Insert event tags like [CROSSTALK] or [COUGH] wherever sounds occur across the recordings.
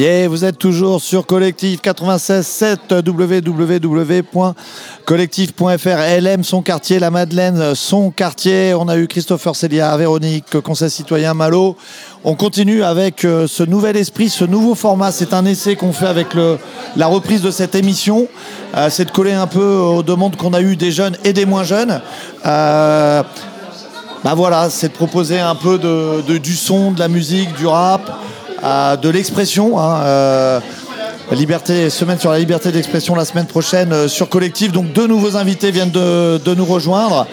Bien, vous êtes toujours sur Collectif 96.7 www.collectif.fr. Elle aime son quartier, la Madeleine, son quartier. On a eu Christopher Célia, Véronique, Conseil citoyen Malo. On continue avec euh, ce nouvel esprit, ce nouveau format. C'est un essai qu'on fait avec la reprise de cette émission. Euh, c'est de coller un peu aux demandes qu'on a eues des jeunes et des moins jeunes. Euh, bah voilà, c'est de proposer un peu du son, de la musique, du rap, de l'expression. hein, euh, liberté, semaine sur la liberté d'expression la semaine prochaine euh, sur Collectif. Donc deux nouveaux invités viennent de, de nous rejoindre.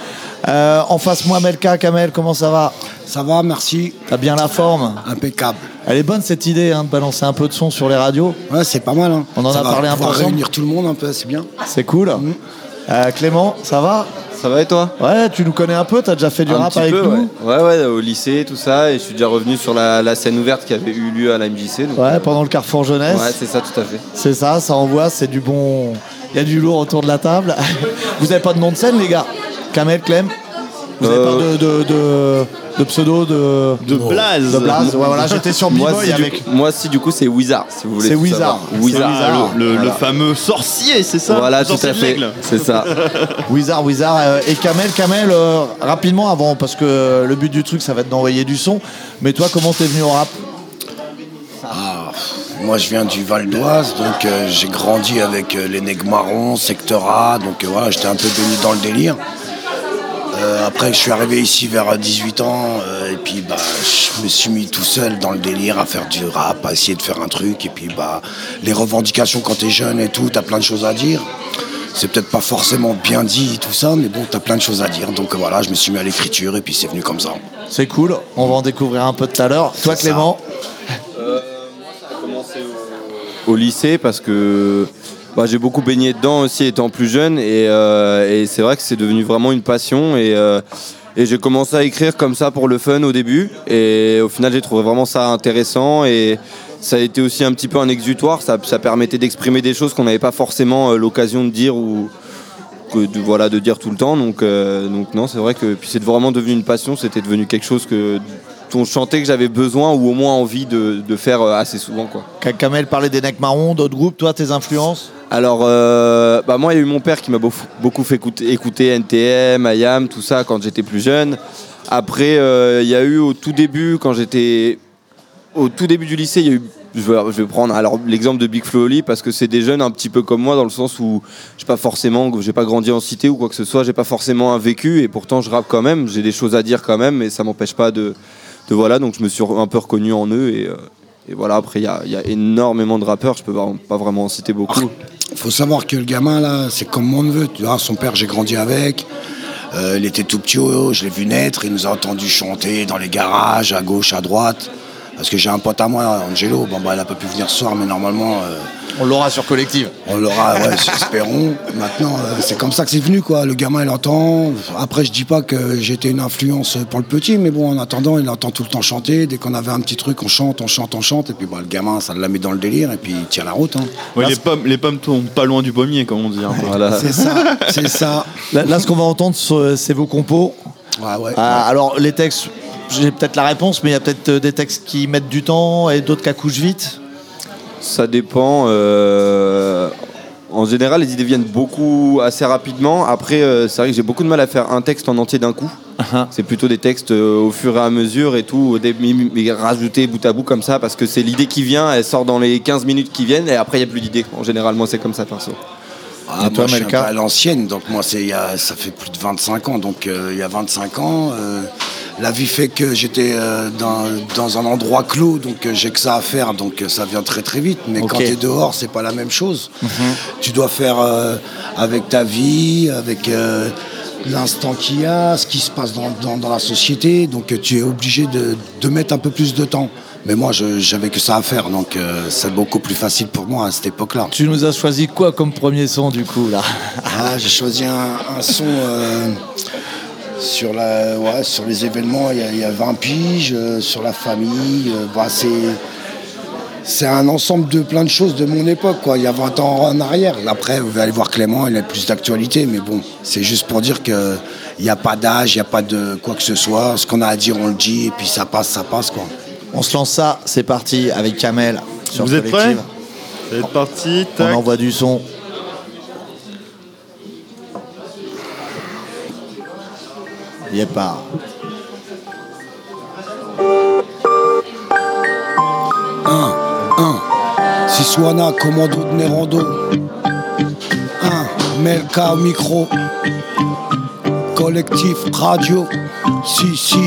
Euh, en face moi, Melka, Kamel, comment ça va? Ça va, merci. T'as bien la forme? Impeccable. Elle est bonne cette idée hein, de balancer un peu de son sur les radios. Ouais, c'est pas mal. Hein. On en Ça a va parlé un peu pouvoir ensemble. réunir tout le monde un peu, c'est bien. C'est cool. Euh, Clément, ça va? Ça va et toi? Ouais, tu nous connais un peu, t'as déjà fait du Un rap petit avec peu, nous ouais. ouais, ouais, au lycée, tout ça, et je suis déjà revenu sur la, la scène ouverte qui avait eu lieu à la MJC. donc- Ouais, pendant le Carrefour Jeunesse. Ouais, c'est ça, tout à fait. C'est ça, ça envoie, c'est du bon. Il y a du lourd autour de la table. [LAUGHS] Vous avez pas de nom de scène, les gars? Kamel, Clem? Vous avez Euh, pas de, de, de, de pseudo de. De Blaze. De Blaze Ouais, voilà, j'étais sur Moi, B-Boy du, moi, si, du coup, c'est Wizard, si vous voulez. C'est Wizard. Wizard. Wizard. Le, le Voilà. fameux sorcier, c'est ça Voilà, tout à fait. C'est ça. [LAUGHS] Wizard, Wizard. euh, et Kamel, Kamel, euh, rapidement avant, parce que le but du truc, ça va être d'envoyer du son. Mais toi, comment t'es venu au rap? Ah, moi, je viens du Val d'Oise, donc euh, j'ai grandi avec euh, les Nègres Marrons, Secteur A, donc euh, voilà, j'étais un peu baigné dans le délire. Euh, après, je suis arrivé ici vers 18 ans, euh, et puis bah, je me suis mis tout seul dans le délire à faire du rap, à essayer de faire un truc, et puis bah, les revendications quand t'es jeune et tout, t'as plein de choses à dire. C'est peut-être pas forcément bien dit tout ça, mais bon, t'as plein de choses à dire. Donc euh, voilà, je me suis mis à l'écriture, et puis c'est venu comme ça. C'est cool, on va en découvrir un peu tout à l'heure. Toi, Clément au lycée parce que bah, j'ai beaucoup baigné dedans aussi étant plus jeune et, euh, c'est vrai que c'est devenu vraiment une passion et, euh, et j'ai commencé à écrire comme ça pour le fun au début et au final j'ai trouvé vraiment ça intéressant et ça a été aussi un petit peu un exutoire, ça, permettait d'exprimer des choses qu'on n'avait pas forcément euh, l'occasion de dire ou de, voilà, de dire tout le temps donc, non c'est vrai que puis c'est vraiment devenu une passion, c'était devenu quelque chose que dont je chantais que j'avais besoin ou au moins envie de, faire assez souvent quoi. Ka- Kamel parlait des Marrons, d'autres groupes. Toi, tes influences? Alors, euh, bah moi, il y a eu mon père qui m'a beau- beaucoup fait écouter, NTM, IAM, tout ça quand j'étais plus jeune. Après, euh, il y a eu au tout début, quand j'étais au tout début du lycée, il y a eu. Je vais, prendre alors l'exemple de Big Flo Oli parce que c'est des jeunes un petit peu comme moi dans le sens où j'ai pas forcément, j'ai pas grandi en cité ou quoi que ce soit, j'ai pas forcément un vécu et pourtant je rappe quand même, j'ai des choses à dire quand même, mais ça m'empêche pas de, voilà, donc je me suis un peu reconnu en eux et, euh, voilà. Après, il y a, énormément de rappeurs, je peux pas, pas vraiment en citer beaucoup. Faut savoir que le gamin là, c'est comme mon neveu. Tu vois, son père, j'ai grandi avec. Euh, il était tout petit, oh, je l'ai vu naître. Il nous a entendu chanter dans les garages, à gauche, à droite. Parce que j'ai un pote à moi, Angelo. Bon, bah, il a pas pu venir ce soir, mais normalement, euh, On l'aura sur Collective. on l'aura, ouais, [LAUGHS] espérons. Maintenant, euh, c'est comme ça que c'est venu, quoi. Le gamin, il entend. Après, je dis pas que j'étais une influence pour le petit, mais bon, en attendant, il entend tout le temps chanter. Dès qu'on avait un petit truc, on chante, on chante, on chante. Et puis, bah, le gamin, ça l'a mis dans le délire, et puis il tient la route. hein. Ouais, les, pommes, les pommes tombent pas loin du pommier, comme on dit. hein. Voilà. C'est ça, c'est ça. Là, là, ce qu'on va entendre, ce- c'est vos compos. Ouais, ouais. Ah, alors, les textes, j'ai peut-être la réponse, mais il y a peut-être euh, des textes qui mettent du temps et d'autres qui accouchent vite. Ça dépend. euh, En général, les idées viennent beaucoup assez rapidement. Après, euh, c'est vrai que j'ai beaucoup de mal à faire un texte en entier d'un coup. C'est plutôt des textes euh, au fur et à mesure et tout, mi- rajouter bout à bout comme ça, parce que c'est l'idée qui vient, elle sort dans les 15 minutes qui viennent, et après, il n'y a plus d'idées. En général, moi, c'est comme ça, perso. Ah, Et toi, moi, je suis un peu à l'ancienne, donc moi, c'est, il y a- ça fait plus de 25 ans. Donc, euh, il y a 25 ans, euh, la vie fait que j'étais euh, dans, dans un endroit clos, donc euh, j'ai que ça à faire, donc euh, ça vient très très vite. Mais quand tu es dehors, c'est pas la même chose. Tu dois faire euh, avec ta vie, avec euh, l'instant qu'il y a, ce qui se passe dans, dans- dans la société, donc tu es obligé de, de mettre un peu plus de temps. Mais moi, je- j'avais que ça à faire, donc c'est beaucoup plus facile pour moi à cette époque-là. Tu nous as choisi quoi comme premier son, du coup, là? Ah, j'ai choisi un, un son sur, la, ouais, sur les événements. Il y a, il y a 20 piges, euh, sur la famille. euh, bah, c'est, c'est un ensemble de plein de choses de mon époque. Quoi. Il y a 20 ans en arrière. Après, vous allez aller voir Clément, il a plus d'actualité. Mais bon, c'est juste pour dire qu'il n'y a pas d'âge, il n'y a pas de quoi que ce soit. Ce qu'on a à dire, on le dit. Et puis ça passe, ça passe. Quoi. On se lance ça, c'est parti avec Kamel. sur Vous êtes Collective. prêts C'est parti, On envoie du son. Y est pas. Siswana, commando de Nerando. Un, Melka au micro. Collectif radio. Si, si.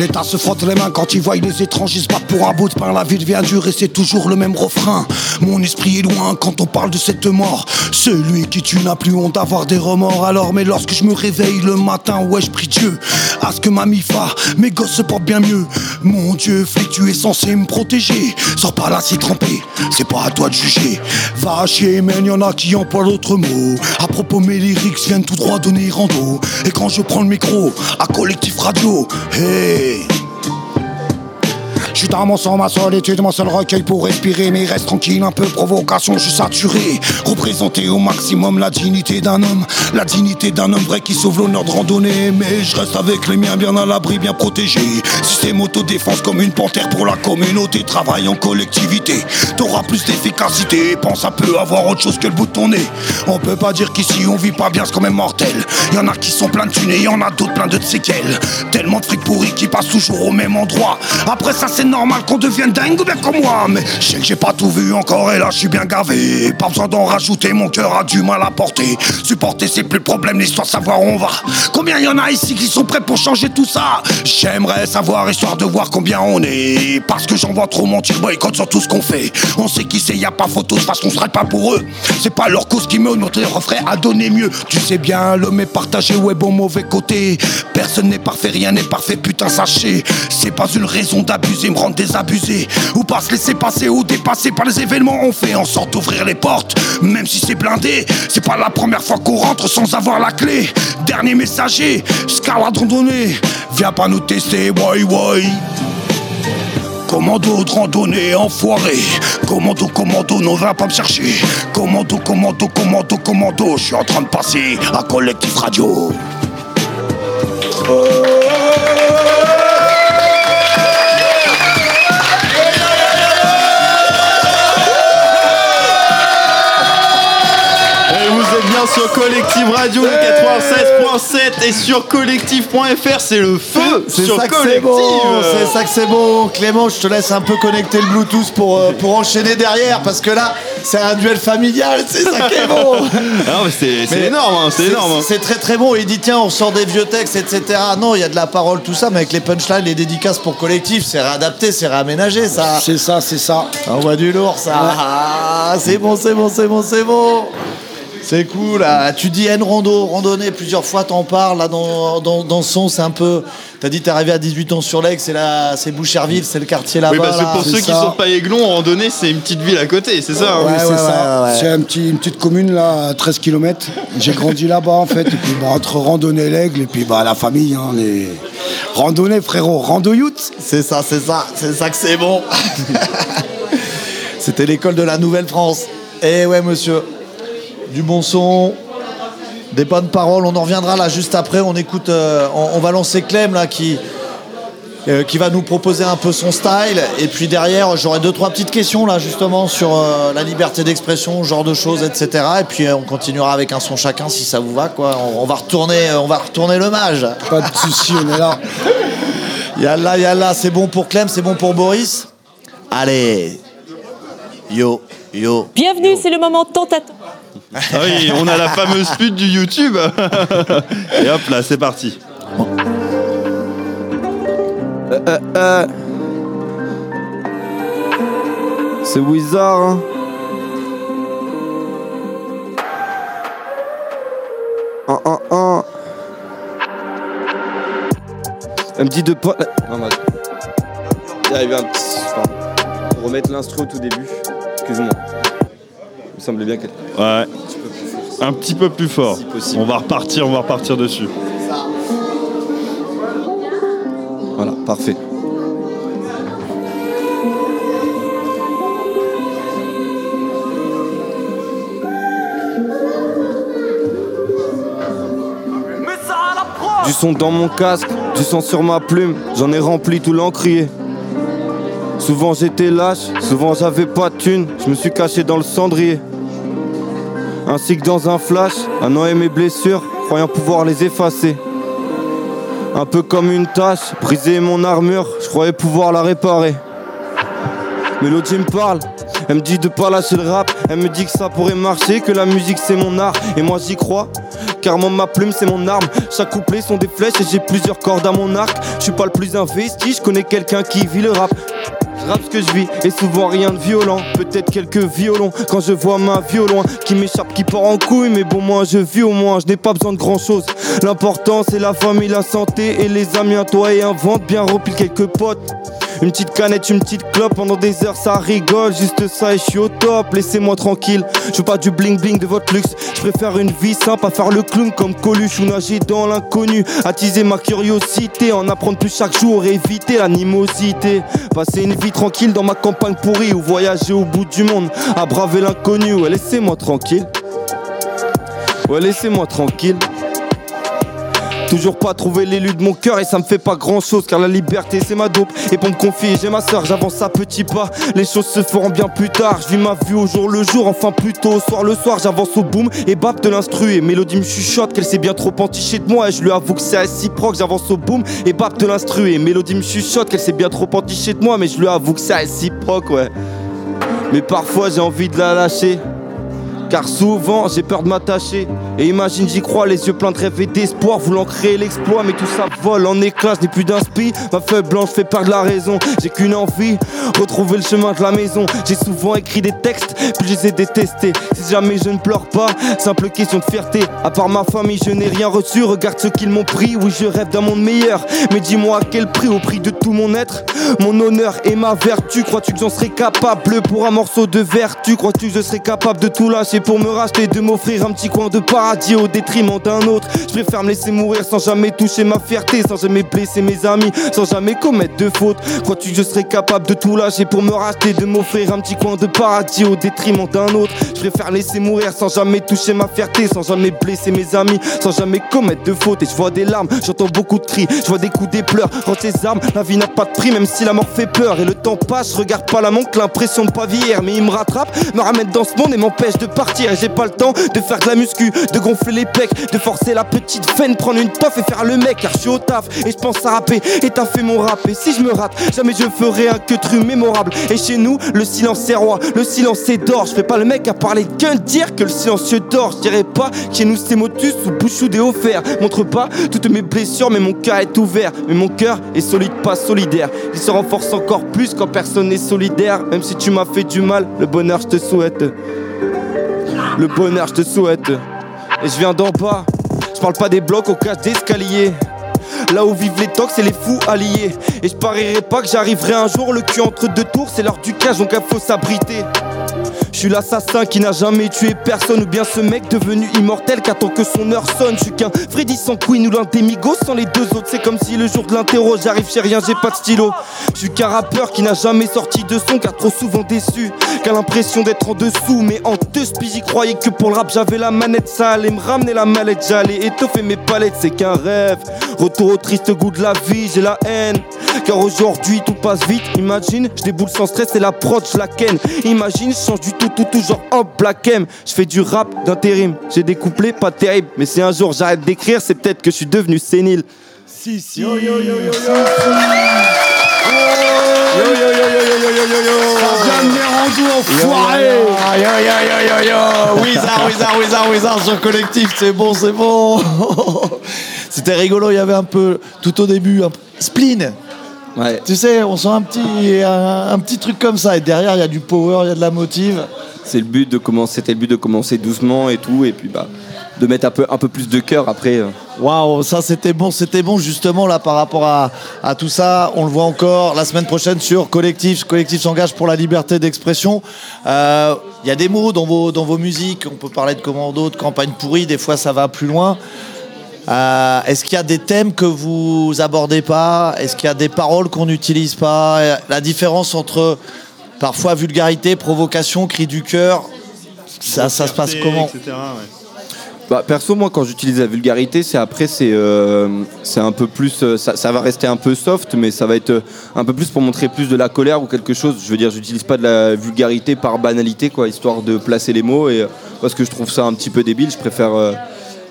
L'État se frotte les mains quand il voit les étrangers se battre pour un bout de pain. La vie devient dure et c'est toujours le même refrain. Mon esprit est loin quand on parle de cette mort. Celui qui tue n'a plus honte d'avoir des remords. Alors, mais lorsque je me réveille le matin, ouais, je prie Dieu à ce que ma mifa, mes gosses se portent bien mieux. Mon Dieu, flic, tu es censé me protéger. Sors pas là, c'est trempé, c'est pas à toi de juger. Va chier, man, y'en a qui emploient d'autres mots. À propos, mes lyrics viennent tout droit donner rando. Et quand je prends le micro, à collectif radio, hey. Je suis dans mon sang, ma solitude, mon seul recueil pour respirer. Mais reste tranquille, un peu provocation, je suis saturé. Représenter au maximum la dignité d'un homme. La dignité d'un homme vrai qui sauve l'honneur de randonnée. Mais je reste avec les miens, bien à l'abri, bien protégé. Système autodéfense comme une panthère pour la communauté. Travaille en collectivité, t'auras plus d'efficacité. Pense à peu avoir autre chose que le bout de ton nez. On peut pas dire qu'ici on vit pas bien, c'est quand même mortel. Y en a qui sont pleins de thunes et y en a d'autres pleins de séquelles. Tellement de fric pourri qui passe toujours au même endroit. Après ça, c'est normal qu'on devienne dingue ou bien comme moi. Mais je sais que j'ai pas tout vu encore et là, je suis bien gavé. Pas besoin d'en rajouter, mon cœur a du mal à porter. Supporter, c'est plus le problème, l'histoire, savoir où on va. Combien y en a ici qui sont prêts pour changer tout ça? J'aimerais savoir, histoire de voir combien on est. Parce que j'en vois trop mentir, boycott sur tout ce qu'on fait. On sait qui c'est, y a pas photo, de façon, on serait pas pour eux. C'est pas leur cause qui me notre refrain à donner mieux. Tu sais bien, l'homme est partagé, ouais, bon, mauvais côté. Personne n'est parfait, rien n'est parfait, putain, sachez. C'est pas une raison d'abuser, rendre désabusé. Ou pas se laisser passer ou dépasser par les événements. On fait en sorte d'ouvrir les portes, même si c'est blindé. C'est pas la première fois qu'on rentre sans avoir la clé. Dernier messager, Scarlett randonnée. Viens pas nous tester, boy, boy. Commando de randonnée enfoiré Commando, commando, non va pas me chercher Commando, commando, commando, commando Je suis en train de passer à Collectif Radio Et bien sur Collective Radio le 96.7 et sur collectif.fr, c'est le feu C'est sur ça que c'est Collective. bon, c'est ça que c'est bon. Clément, je te laisse un peu connecter le Bluetooth pour, euh, pour enchaîner derrière parce que là, c'est un duel familial, c'est ça qui est bon. Ah [LAUGHS] non, mais c'est énorme, hein, c'est énorme. hein. C'est très très bon. Il dit tiens, on sort des vieux textes, etc. Non, il y a de la parole, tout ça, mais avec les punchlines, les dédicaces pour collectif, c'est réadapté, c'est réaménagé, ça. C'est ça, c'est ça On voit du lourd, ça. Ah, c'est bon, c'est bon, c'est bon, c'est bon. C'est cool. ah, Tu dis N rando, randonnée plusieurs fois, t'en parles là dans, dans, dans son, c'est un peu. T'as dit t'es arrivé à 18 ans sur l'Aigle, c'est là, c'est Boucherville, c'est le quartier là-bas. Oui, parce que là. pour c'est ceux qui ça. sont pas aiglons, randonnée, c'est une petite ville à côté, c'est ça hein Ouais, Oui, c'est ouais, ça. ouais, ouais. C'est un petit, une petite commune là, à 13 km. J'ai grandi là-bas en fait. Et puis bah, entre randonnée l'aigle et puis bah, la famille, hein, les randonnées frérot, rando youth. C'est ça, c'est ça, c'est ça que c'est bon. [LAUGHS] C'était l'école de la Nouvelle-France. Eh ouais, monsieur. Du bon son, des bonnes paroles. On en reviendra là juste après. On écoute, euh, on, on va lancer Clem là qui. euh, qui va nous proposer un peu son style et puis derrière j'aurai deux trois petites questions là justement sur euh, la liberté d'expression ce genre de choses etc et puis euh, on continuera avec un son chacun si ça vous va quoi on, on va retourner on va retourner le mage Pas de soucis, on est là. [LAUGHS] Yalla, yalla, c'est bon pour Clem, c'est bon pour Boris Allez Yo, yo. Bienvenue, c'est le moment tant attendu. Ah oui, on a la fameuse pute du YouTube. et hop là, c'est parti. C'est Wizard. hein. Un, un, un. Un petit deux points. Non, attends. Il y avait un petit. Pour remettre l'instru au tout début. Excuse-moi. Il me semblait bien qu'elle. Ouais. Un petit peu plus fort. Si. On va repartir, on va repartir dessus. Voilà, parfait. Du son dans mon casque, du sang sur ma plume, j'en ai rempli tout l'encrier. Souvent j'étais lâche, souvent j'avais pas de thune, je me suis caché dans le cendrier. Ainsi que dans un flash, à noyer mes blessures, croyant pouvoir les effacer. Un peu comme une tâche, briser mon armure, je croyais pouvoir la réparer. Mélodie me parle, elle me dit de pas lâcher le rap, elle me dit que ça pourrait marcher, que la musique c'est mon art, et moi j'y crois. Car moi, ma plume c'est mon arme, chaque couplet sont des flèches et j'ai plusieurs cordes à mon arc. Je suis pas le plus investi, je connais quelqu'un qui vit le rap. Je ce que je vis et souvent rien de violent. Peut-être quelques violons quand je vois ma vie au loin qui m'échappe, qui part en couille. Mais bon, moi je vis au moins, je n'ai pas besoin de grand chose. L'important c'est la famille, la santé et les amis. Un toi et invente bien rempli quelques potes. Une petite canette, une petite clope, pendant des heures ça rigole, juste ça et je suis au top, laissez-moi tranquille. Je veux pas du bling bling de votre luxe, je préfère une vie simple à faire le clown comme Coluche ou nager dans l'inconnu. Attiser ma curiosité, en apprendre plus chaque jour, éviter l'animosité. Passer une vie tranquille dans ma campagne pourrie ou voyager au bout du monde, à braver l'inconnu. Ouais, laissez-moi tranquille. Ouais, laissez-moi tranquille. Toujours pas trouvé l'élu de mon cœur et ça me fait pas grand chose car la liberté c'est ma dope. Et pour me confier j'ai ma soeur j'avance à petits pas. Les choses se feront bien plus tard. Je vis ma vie au jour le jour enfin plutôt au soir le soir j'avance au boom et bap de l'instru. Et Mélodie me chuchote qu'elle s'est bien trop entichée de moi. Et je lui avoue que c'est réciproque j'avance au boom et bap de l'instru. Et Mélodie me chuchote qu'elle s'est bien trop entichée de moi mais je lui avoue que c'est réciproque ouais. Mais parfois j'ai envie de la lâcher car souvent j'ai peur de m'attacher. Et imagine j'y crois, les yeux pleins de rêve et d'espoir Voulant créer l'exploit. Mais tout ça vole en éclats Je n'ai plus d'inspi, ma feuille blanche fait perdre la raison. J'ai qu'une envie, retrouver le chemin de la maison. J'ai souvent écrit des textes, puis je les ai détestés. Si jamais je ne pleure pas, simple question de fierté. À part ma famille je n'ai rien reçu, regarde ce qu'ils m'ont pris. Oui je rêve d'un monde meilleur, mais dis-moi à quel prix Au prix de tout mon être, mon honneur et ma vertu Crois-tu que j'en serais capable pour un morceau de vertu? Crois-tu que je serais capable de tout lâcher pour me racheter, de m'offrir un petit coin de paradis au détriment d'un autre? Je préfère me laisser mourir sans jamais toucher ma fierté, sans jamais blesser mes amis, sans jamais commettre de faute. Crois-tu que je serais capable de tout lâcher pour me racheter, de m'offrir un petit coin de paradis au détriment d'un autre? Je préfère laisser mourir sans jamais toucher ma fierté, sans jamais blesser mes amis, sans jamais commettre de faute. Et je vois des larmes, j'entends beaucoup de cris, je vois des coups, des pleurs. Range tes armes, la vie n'a pas de prix, même si la mort fait peur. Et le temps passe, je regarde pas la montre, l'impression de pas vieillir, mais il me rattrape, me ramène dans ce monde et m'empêche de partir. Et j'ai pas le temps de faire de la muscu, de gonfler les pecs, de forcer la petite veine, prendre une toffe et faire le mec. Car je suis au taf et je pense à rapper. Et t'as fait mon rap. Et si je me rate, jamais je ferai un que truc mémorable. Et chez nous, le silence est roi, le silence est d'or. Je fais pas le mec à parler qu'un dire que le silencieux dort. Je dirais pas chez nous c'est motus ou bouchou des offerts. Montre pas toutes mes blessures, mais mon cœur est ouvert. Mais mon cœur est solide, pas Il se renforce encore plus quand personne n'est solidaire. Même si tu m'as fait du mal, le bonheur je te souhaite. Le bonheur je te souhaite. Et je viens d'en bas. Je parle pas des blocs au cas d'escalier. Là où vivent les tox et les fous alliés. Et je parierais pas que j'arriverai un jour le cul entre deux tours. C'est l'heure du cash donc il faut s'abriter. Suis l'assassin qui n'a jamais tué personne Ou bien ce mec devenu immortel qui attend que son heure sonne. Je suis qu'un Freddy sans Queen ou l'un des Migos sans les deux autres. C'est comme si le jour de l'interro j'arrive chez rien j'ai pas de stylo. Je suis qu'un rappeur qui n'a jamais sorti de son car trop souvent déçu Qu'a l'impression d'être en dessous. Mais en deux spies j'y croyais que pour le rap j'avais la manette Ça allait me ramener la mallette J'allais étoffer mes palettes. C'est qu'un rêve. Retour au triste goût de la vie j'ai la haine car aujourd'hui tout passe vite, imagine, je déboule sans stress et la prod, je la ken. Imagine, je change du tout, tout, tout, genre hop, black M. Je fais du rap d'intérim, j'ai des couplets pas terribles. Mais si un jour j'arrête d'écrire, c'est peut-être que je suis devenu sénile. Si, si. Yo, yo, yo, yo, yo. Yo yo yo yo yo yo yo yo Fabian Merando enfoiré Yo yo yo yo yo yo Wizard Wizard Wizard Wizard sur collectif c'est bon c'est bon C'était rigolo il y avait un peu tout au début un spleen Ouais. Tu sais, on sent un petit, un, un petit truc comme ça. Et derrière, il y a du power, il y a de la motive. C'est le but de commencer, c'était le but de commencer doucement et tout, et puis bah de mettre un peu, un peu plus de cœur après. euh. Waouh, ça c'était bon, c'était bon justement là par rapport à, à tout ça. On le voit encore la semaine prochaine sur Collectif. Collectif s'engage pour la liberté d'expression. Euh, Il y a des mots dans vos, dans vos musiques. On peut parler de commando, de campagne pourrie. Des fois, ça va plus loin. Euh, Est-ce qu'il y a des thèmes que vous abordez pas? Est-ce qu'il y a des paroles qu'on n'utilise pas? La différence entre parfois vulgarité, provocation, cri du cœur, ça, ça se passe comment? Etc., ouais. Bah, perso, moi, quand j'utilise la vulgarité, c'est après, c'est euh, c'est un peu plus. euh, ça, ça va rester un peu soft, mais ça va être euh, un peu plus pour montrer plus de la colère ou quelque chose. Je veux dire, j'utilise pas de la vulgarité par banalité, quoi, histoire de placer les mots. Et, parce que je trouve ça un petit peu débile, je préfère.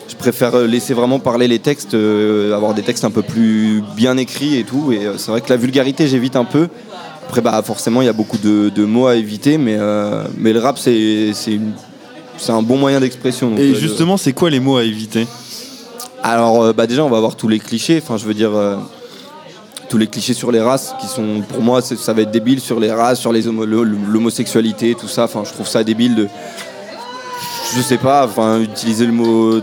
Je préfère euh, laisser vraiment parler les textes, euh, avoir des textes un peu plus bien écrits et tout. Et euh, c'est vrai que la vulgarité, j'évite un peu. Après, bah, forcément, il y a beaucoup de, de mots à éviter, mais, euh, mais le rap, c'est un bon moyen d'expression. Et justement, c'est quoi les mots à éviter? Alors, bah déjà, on va voir tous les clichés. Enfin, je veux dire, tous les clichés sur les races qui sont, pour moi, c'est- ça va être débile sur les races, sur les homo- le- l'homosexualité, tout ça. Enfin, je trouve ça débile de. Je sais pas, enfin, utiliser le mot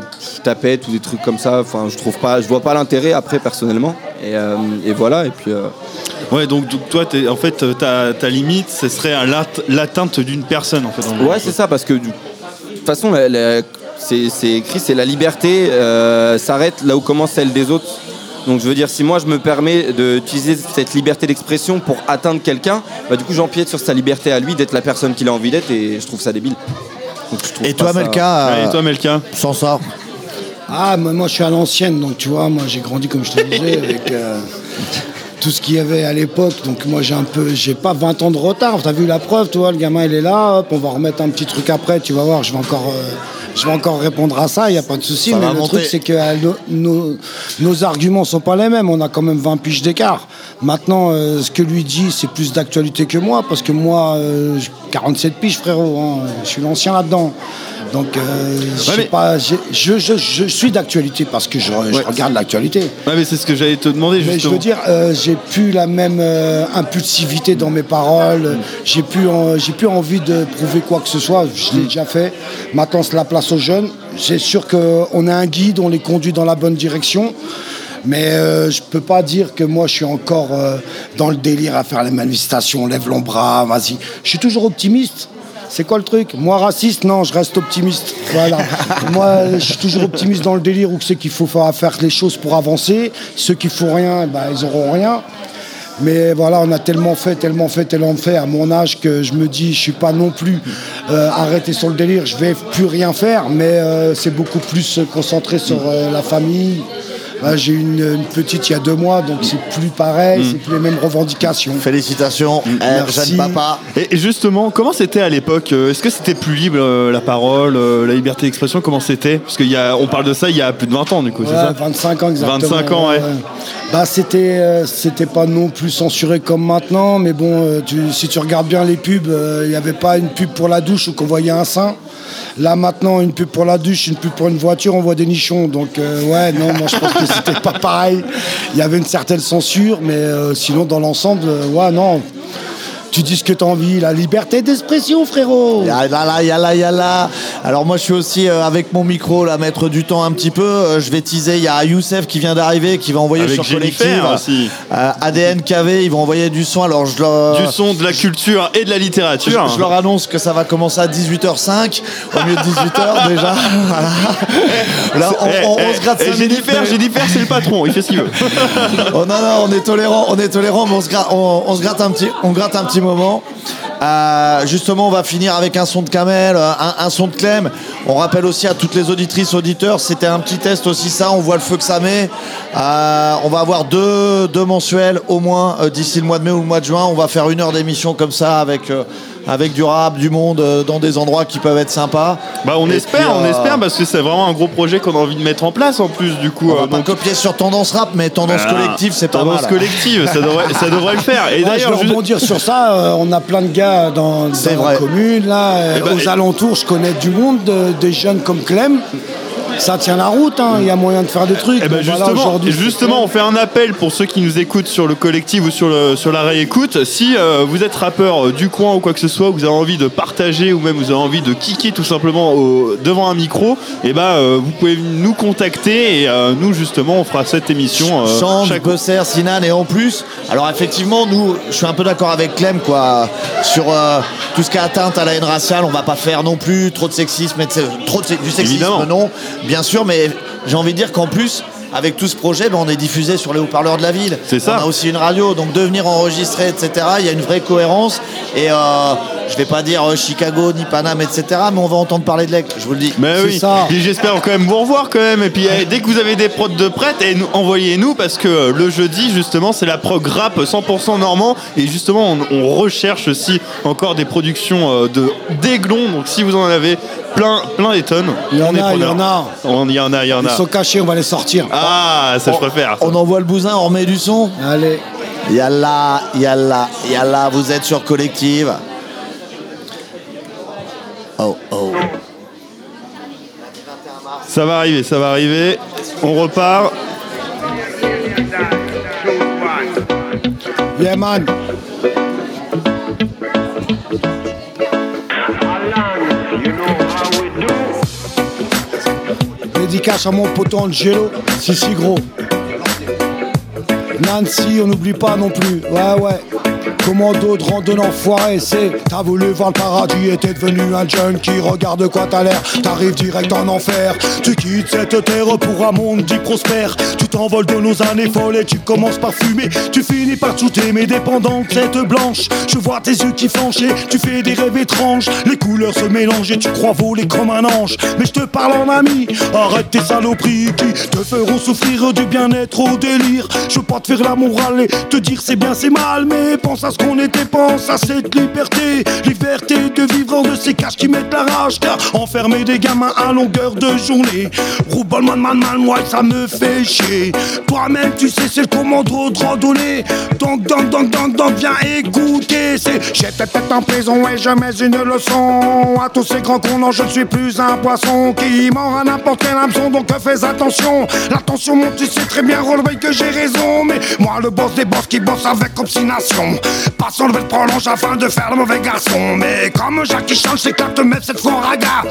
tapette ou des trucs comme ça. Enfin, je trouve pas, je vois pas l'intérêt après personnellement. Et, euh, et voilà. Et puis. euh, Ouais, donc, donc toi, t'es- en fait, ta, ta limite, ce serait l'atteinte d'une personne, en fait. Ouais, c'est ça, parce que de toute façon, c'est écrit, c'est la liberté euh, s'arrête là où commence celle des autres. Donc je veux dire, si moi je me permets d'utiliser cette liberté d'expression pour atteindre quelqu'un, bah, du coup j'empiète sur sa liberté à lui d'être la personne qu'il a envie d'être et je trouve ça débile. Donc, je trouve Et toi, ça- Melka, Ouais, euh, et toi, Melka? sans ça Ah, moi, moi, je suis à l'ancienne, donc tu vois, moi j'ai grandi comme je te disais [LAUGHS] avec euh, tout ce qu'il y avait à l'époque. Donc moi j'ai un peu, j'ai pas 20 ans de retard. T'as vu la preuve, toi, le gamin il est là, hop, on va remettre un petit truc après, tu vas voir, je vais encore, euh, je vais encore répondre à ça, il y a pas de souci. Mais le monter. truc c'est que euh, nos, nos- nos arguments sont pas les mêmes. On a quand même 20 piges d'écart. Maintenant, ce que lui dit, c'est plus d'actualité que moi, parce que moi, euh, j'ai 47 piges, frérot. hein. je suis l'ancien là-dedans. Donc, euh, mais- pas, je, je- je suis d'actualité parce que je, Ouais. regarde l'actualité. Ouais, mais c'est ce que j'allais te demander, Mais je justement. veux dire, euh, j'ai plus la même euh, impulsivité dans mes paroles. J'ai plus, j'ai plus envie de prouver quoi que ce soit. Je l'ai déjà fait. Maintenant, c'est la place aux jeunes. C'est sûr qu'on a un guide, on les conduit dans la bonne direction. Mais euh, je peux pas dire que moi je suis encore euh, dans le délire à faire les manifestations, lève l'ombre, vas-y. Je suis toujours optimiste. C'est quoi le truc Moi raciste, non, je reste optimiste. Voilà. [LAUGHS] moi, je suis toujours optimiste dans le délire où c'est qu'il faut faire les choses pour avancer. Ceux qui font rien, bah, ils auront rien. Mais voilà, on a tellement fait, tellement fait, tellement fait à mon âge que je me dis, je suis pas non plus euh, arrêté sur le délire, je vais plus rien faire, mais euh, c'est beaucoup plus concentré sur euh, la famille. Là, J'ai eu une, une petite il y a deux mois, donc c'est plus pareil, c'est plus les mêmes revendications. Félicitations, Merci. jeune papa. Et et justement, comment c'était à l'époque euh, Est-ce que c'était plus libre euh, la parole, euh, la liberté d'expression Comment c'était? Parce qu'on parle de ça il y a plus de 20 ans, du coup, c'est ça? 25 ans exactement. 25 ans, ouais. Bah c'était euh, c'était pas non plus censuré comme maintenant, mais bon, tu- si tu regardes bien les pubs, euh, il n'y avait pas une pub pour la douche où qu'on voyait un sein. Là maintenant, une pub pour la douche, une pub pour une voiture, on voit des nichons. Donc euh, ouais, non, moi je pense que [LAUGHS] c'était pas pareil. Il y avait une certaine censure, mais euh, sinon dans l'ensemble, euh, ouais, non. Tu dis ce que tu as envie, la liberté d'expression, frérot. Yalla, yalla, yalla. Alors moi je suis aussi euh, avec mon micro là, mettre du temps un petit peu. Euh, je vais teaser, il y a Youssef qui vient d'arriver, qui va envoyer Avec sur Jennifer Collective. aussi. Euh, ADN KV, ils vont envoyer du son. Alors je leur, Du son, de la culture et de la littérature. je leur annonce que ça va commencer à 18h05 au lieu de 18h déjà. Voilà. Là on, Eh, on- on eh, se gratte eh, 5 minutes. Jennifer, mais- Jennifer, c'est le patron, il fait ce qu'il veut. [LAUGHS] Oh non non, on est tolérant, on est tolérant, mais on se gratte, on, on se gratte un petit, on gratte un petit moment. Euh, justement, on va finir avec un son de Kamel, euh, un, son de Clem. On rappelle aussi à toutes les auditrices, auditeurs, c'était un petit test aussi ça. On voit le feu que ça met. Euh, on va avoir deux, deux mensuels au moins d'ici le mois de mai ou le mois de juin. On va faire une heure d'émission comme ça avec. Avec du rap, du monde, euh, dans des endroits qui peuvent être sympas. Bah on Et espère, puis, on euh, espère parce que c'est vraiment un gros projet qu'on a envie de mettre en place en plus du coup. On va euh, pas donc- copier sur Tendance Rap, mais Tendance Voilà. Collective, c'est pas Tendance mal. collective, ça devrait, ça devrait le faire. Et Moi, je d'ailleurs, veux juste- rebondir sur ça. euh, on a plein de gars dans, C'est dans vrai. la commune, là, euh, Eh ben, aux et- alentours. Je connais du monde, de- des jeunes comme Clem. Ça tient la route, hein, il y a moyen de faire des trucs. Eh ben voilà, justement, aujourd'hui, c'est justement, on fait un appel pour ceux qui nous écoutent sur le collectif ou sur, le, sur la réécoute. Si euh, vous êtes rappeur euh, du coin ou quoi que ce soit, vous avez envie de partager ou même vous avez envie de kicker tout simplement au- devant un micro, et ben euh, vous pouvez nous contacter et euh, nous justement on fera cette émission. euh, Change, chaque- Besser, Sinan et en plus. Alors effectivement, nous, je suis un peu d'accord avec Clem quoi sur euh, tout ce qui a atteinte à la haine raciale. On va pas faire non plus trop de sexisme, et de- trop de, du sexisme Évidemment. non, bien sûr, mais j'ai envie de dire qu'en plus. Avec tout ce projet, ben, on est diffusé sur les haut-parleurs de la ville. C'est ça. On a aussi une radio, donc de venir enregistrer, etc. Il y a une vraie cohérence. Et euh, je vais pas dire euh, Chicago ni Paname, etc. Mais on va entendre parler de l'Aigle, je vous le dis. Mais oui, ça. Et j'espère quand même vous revoir quand même. Et puis eh, dès que vous avez des prods de prêtes, eh, nous- envoyez-nous parce que euh, le jeudi justement c'est la prog rap 100% normand et justement on, on recherche aussi encore des productions euh, de d'aiglons. Donc si vous en avez plein, plein des tonnes, Il y en a, il y en a. Il y en a, il y en Ils a. sont cachés, on va les sortir. Ah, ça je préfère. On envoie le bousin, on remet du son. Allez. Yalla, yalla, yalla, vous êtes sur Collective. Oh, oh. Ça va arriver, ça va arriver. On repart. Yeah, man. Dédicace à mon pote Angelo, si si gros. Nancy, on n'oublie pas non plus. Ouais, ouais. Commando de randonnée enfoiré, c'est T'as voulu voir le paradis et t'es devenu un junkie Regarde de quoi t'as l'air, t'arrives direct en enfer. Tu quittes cette terre pour un monde dit prospère. Tu t'envoles de nos années folles et tu commences par fumer. Tu finis par shooter mes dépendantes tête blanche. Je vois tes yeux qui flanchent tu fais des rêves étranges. Les couleurs se mélangent et tu crois voler comme un ange. Mais je te parle en ami, arrête tes saloperies Qui te feront souffrir du bien-être au délire. Je veux pas te faire la morale et te dire c'est bien c'est mal Mais pense à qu'on était, pense à cette liberté Liberté de vivre hors de ces cages qui mettent la rage. Car enfermer des gamins à longueur de journée. Roubol man man man moi ça me fait chier. Toi-même tu sais c'est le commando de randonnée. Donc donc donc donc donc viens écouter. C'est j'étais peut-être en prison et je une leçon À tous ces grands cons non je ne suis plus un poisson Qui mord à n'importe quel hameçon. Donc fais attention. L'attention monte tu sais très bien relever que j'ai raison. Mais moi le boss des boss qui bosse avec obstination Passons le bel prolonge afin de faire le mauvais garçon. Mais comme Jackie Chan c'est clair de mettre cette fois raga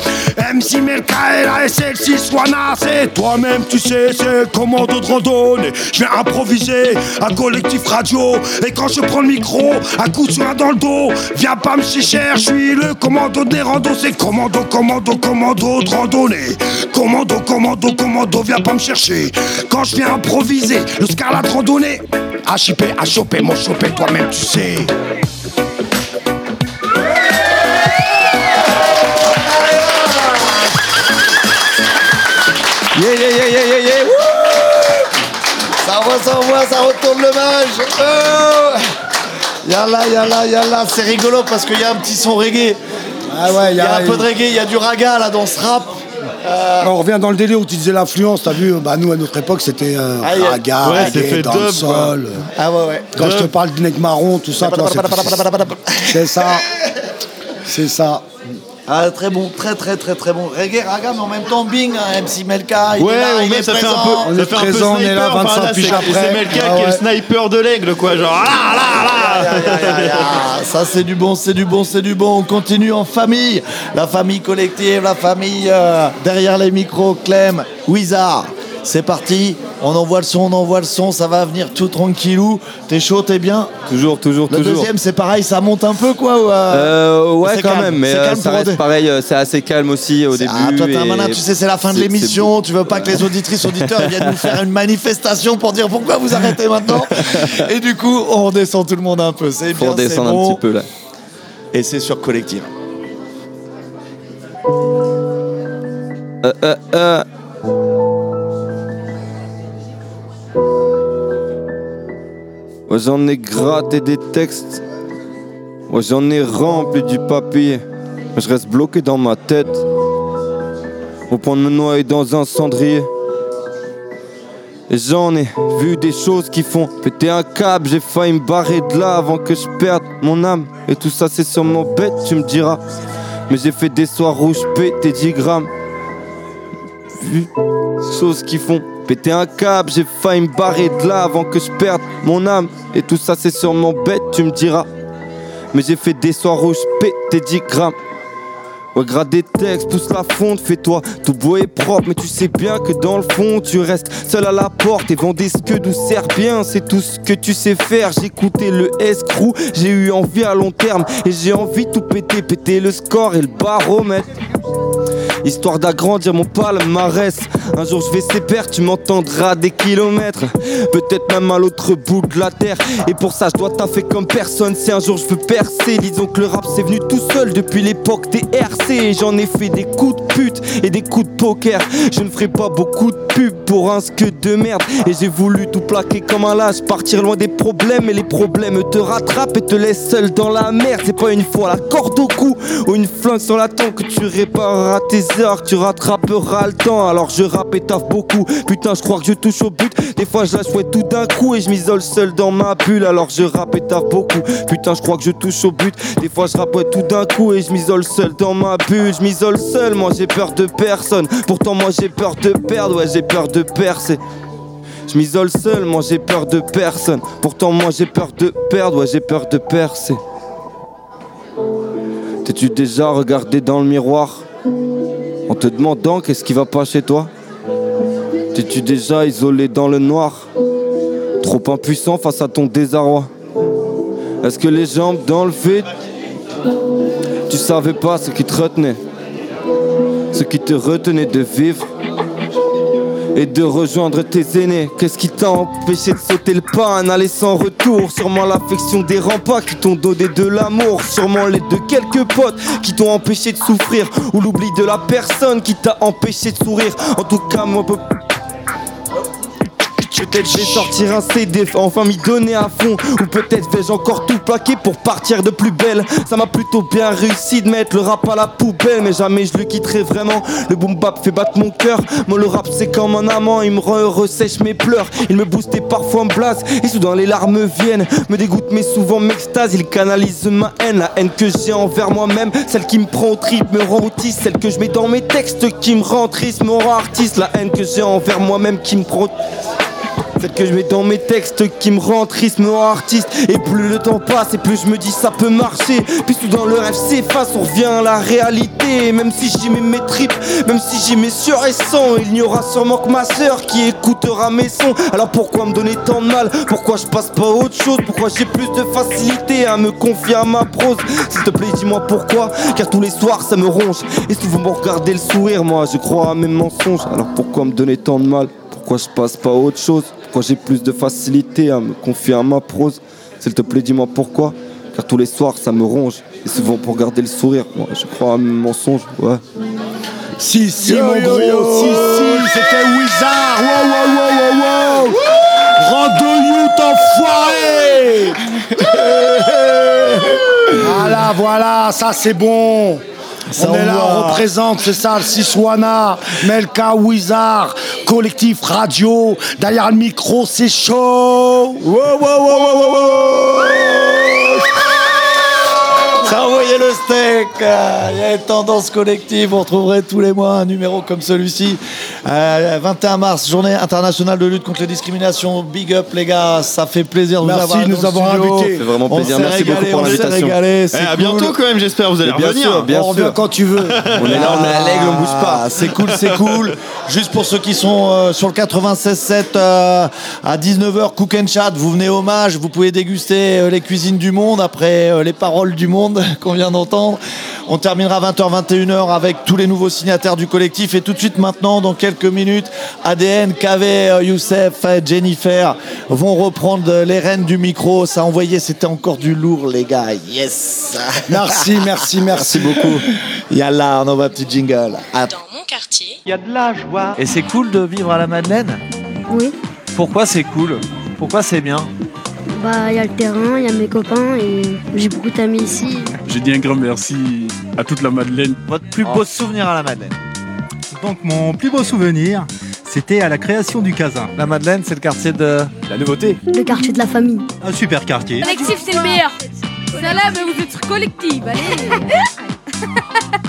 MC Melka et la SL6 Swana C'est toi-même tu sais c'est le commando de randonnée. Je viens improviser un collectif radio. Et quand je prends le micro un coup sur un dans le dos. Viens pas me chicher je suis le commando des randos. C'est commando commando commando de randonnée. Commando commando commando viens pas me chercher. Quand je viens improviser le scarlat randonnée. HIP choper mon chopé toi-même tu sais Yeah, yeah, yeah, yeah, yeah, yeah. Ça envoie, ça envoie, ça retourne le mage. Oh yalla, yalla, yalla. C'est rigolo parce qu'il y a un petit son reggae. Ah ouais, Il y a un peu de reggae, il y a du raga là dans ce rap. On revient dans le délire où tu disais l'influence, t'as vu Bah nous à notre époque c'était euh, Ah, raga, Ouais, reggae, dans le sol. Ah ouais, ouais. Quand je te parle du nec marron, tout ça, [LAUGHS] c'est ça. C'est ça. Ah, très bon, très très très très bon. Reggae, raga, mais en même temps, bing, hein, MC Melka, il Ouais, est là, on il est ça fait présent. un peu, On ça est fait un présent, on est là, sniper, 25 enfin, piges c'est- après. C'est Melka Ah qui est le sniper de l'aigle, quoi. Genre, ah, là, là. Aïe. Ça c'est du bon, c'est du bon, c'est du bon. On continue en famille. La famille collective, la famille euh, derrière les micros, Clem, Wizard. C'est parti, on envoie le son, on envoie le son, ça va venir tout tranquillou. T'es chaud, t'es bien Toujours, toujours, Le toujours. deuxième, c'est pareil, ça monte un peu quoi ou, euh, Euh, ouais, quand calme, même, mais c'est euh, ça pour reste pareil, euh, c'est assez calme aussi au début. Ah, toi, t'es un malin, tu sais, c'est la fin de l'émission. Tu veux pas que les auditrices, auditeurs ils viennent nous faire une manifestation pour dire pourquoi vous arrêtez maintenant. [LAUGHS] Et du coup, on redescend tout le monde un peu. C'est bien, c'est redescendre bon. un petit peu là. Et c'est sur Collective. Euh, euh, euh. J'en ai gratté des textes. J'en ai rempli du papier. Mais je reste bloqué dans ma tête. Au point de me noyer dans un cendrier. Et j'en ai vu des choses qui font péter un câble. J'ai failli me barrer de là avant que je perde mon âme. Et tout ça, c'est sûrement bête, tu me diras. Mais j'ai fait des soirs rouges pétés 10 grammes vu choses qui font péter un câble. J'ai failli me barrer de là avant que je perde mon âme. Et tout ça, c'est sûrement bête, tu me diras. Mais j'ai fait des soirs rouges pétés 10 grammes. Grade des textes, pousse la fonte, fais-toi tout beau et propre. Mais tu sais bien que dans le fond, tu restes seul à la porte et vends des scuds d'où sert bien. C'est tout ce que tu sais faire. Écouté le escrew, j'ai eu envie à long terme. Et j'ai envie de tout péter, péter le score et le baromètre. Histoire d'agrandir mon palmarès. Un jour je vais s'épaire, tu m'entendras des kilomètres. Peut-être même à l'autre bout de la terre. Et pour ça, je dois taffer comme personne. Si un jour je veux percer, disons que le rap c'est venu tout seul depuis l'époque des RC. J'en ai fait des coups de pute et des coups de poker. Je ne ferai pas beaucoup de pub pour un que de merde. Et j'ai voulu tout plaquer comme un lâche, partir loin des problèmes. Et les problèmes te rattrapent et te laissent seul dans la merde. C'est pas une fois la corde au cou ou une flingue sur la tempe que tu répareras tes tu rattraperas le temps. Alors je rappe et taffe beaucoup. Putain, je crois que je touche au but. Des fois, je la chouette tout d'un coup et je m'isole seul dans ma bulle. Alors je rappe et taffe beaucoup. Putain, je crois que je touche au but. Des fois, je rappe tout d'un coup et je m'isole seul dans ma bulle. Je m'isole seul, moi j'ai peur de personne. Pourtant, moi j'ai peur de perdre, ouais, j'ai peur de percer. Je m'isole seul, moi j'ai peur de personne. Pourtant, moi j'ai peur de perdre, ouais, j'ai peur de percer. T'es-tu déjà regardé dans le miroir? En te demandant qu'est-ce qui va pas chez toi T'es-tu déjà isolé dans le noir? Trop impuissant face à ton désarroi. Est-ce que les jambes dans le vide? Tu savais pas ce qui te retenait Ce qui te retenait de vivre et de rejoindre tes aînés. Qu'est-ce qui t'a empêché de sauter le pas, un aller sans retour Sûrement l'affection des remparts qui t'ont donné de l'amour, sûrement les de quelques potes qui t'ont empêché de souffrir, ou l'oubli de la personne qui t'a empêché de sourire. En tout cas, moi, Je vais sortir un CD, enfin m'y donner à fond. Ou peut-être vais-je encore tout plaquer pour partir de plus belle. Ça m'a plutôt bien réussi de mettre le rap à la poubelle, mais jamais je le quitterai vraiment. Le boom bap fait battre mon cœur. Moi, le rap c'est comme un amant, il me ressèche mes pleurs. Il me booste parfois me blase. Et soudain les larmes viennent, me dégoûtent mais souvent m'extase. Il canalise ma haine, la haine que j'ai envers moi-même. Celle qui me prend au trip, me rend autiste. Celle que je mets dans mes textes qui me rend triste, me rend artiste. La haine que j'ai envers moi-même qui me prend. Celle que je mets dans mes textes qui me rend triste, me rend artiste. Et plus le temps passe, et plus je me dis ça peut marcher. Puis soudain le rêve s'efface, on revient à la réalité. Même si j'y mets mes tripes, même si j'y mets sur et sang, il n'y aura sûrement que ma soeur qui écoutera mes sons. Alors pourquoi me donner tant de mal? Pourquoi je passe pas à autre chose? Pourquoi j'ai plus de facilité à me confier à ma prose? S'il te plaît, dis-moi pourquoi? Car tous les soirs ça me ronge. Et souvent me regarder le sourire, moi je crois à mes mensonges. Alors pourquoi me donner tant de mal? Pourquoi je passe pas à autre chose? Pourquoi j'ai plus de facilité à me confier à ma prose S'il te plaît, dis-moi pourquoi. Car tous les soirs, ça me ronge. Et souvent pour garder le sourire. Moi, je crois à mes mensonges, ouais. Si, si, mon gros, si, si, c'était Wizard. Wow, wow, wow, wow, wow. Rando enfoiré [LAUGHS] Voilà, voilà, ça c'est bon. Ça, on est là, on représente, c'est ça, le Siswana, Melka Wizard, collectif radio. Derrière le micro, c'est chaud. Wow, wow, wow, wow, wow, wow. Ça envoyait le steak. Il y a une tendance collective. Vous retrouverez tous les mois un numéro comme celui-ci. Euh, 21 mars, journée internationale de lutte contre les discriminations. Big up les gars, ça fait plaisir de vous Merci avoir. de nous avoir studio. invités. C'est vraiment plaisir. Merci beaucoup régalé, pour on s'est l'invitation. régalé, Eh, c'est à cool. bientôt quand même, j'espère. Vous allez Bien revenir. sûr, bien on revient sûr. quand tu veux. [LAUGHS] On est là, on est à l'aigle, on bouge pas. Ah, C'est cool, c'est cool. Juste pour ceux qui sont euh, sur le 96.7 euh, à 19h, Cook and Chat, vous venez hommage, vous pouvez déguster euh, les cuisines du monde après euh, les paroles du monde [LAUGHS] qu'on vient d'entendre. On terminera 20h, 21h avec tous les nouveaux signataires du collectif. Et tout de suite maintenant, dans quelques minutes, ADN, KV, Youssef, Jennifer vont reprendre les rênes du micro. Ça a envoyé, c'était encore du lourd, les gars. Yes! Merci, merci, merci beaucoup. [LAUGHS] Yallah, on envoie un petit jingle. À Dans mon quartier, Et c'est cool de vivre à la Madeleine Oui, Pourquoi c'est cool Pourquoi c'est bien bah il y a le terrain, il y a mes copains et j'ai beaucoup d'amis ici. J'ai dit un grand merci à toute la Madeleine. Votre plus beau souvenir à la Madeleine Donc mon plus beau souvenir, c'était à la création du Casin. La Madeleine, c'est le quartier de la nouveauté. Le quartier de la famille. Un super quartier. Collectif, c'est le meilleur. Salam, vous êtes collectif, allez. [LAUGHS]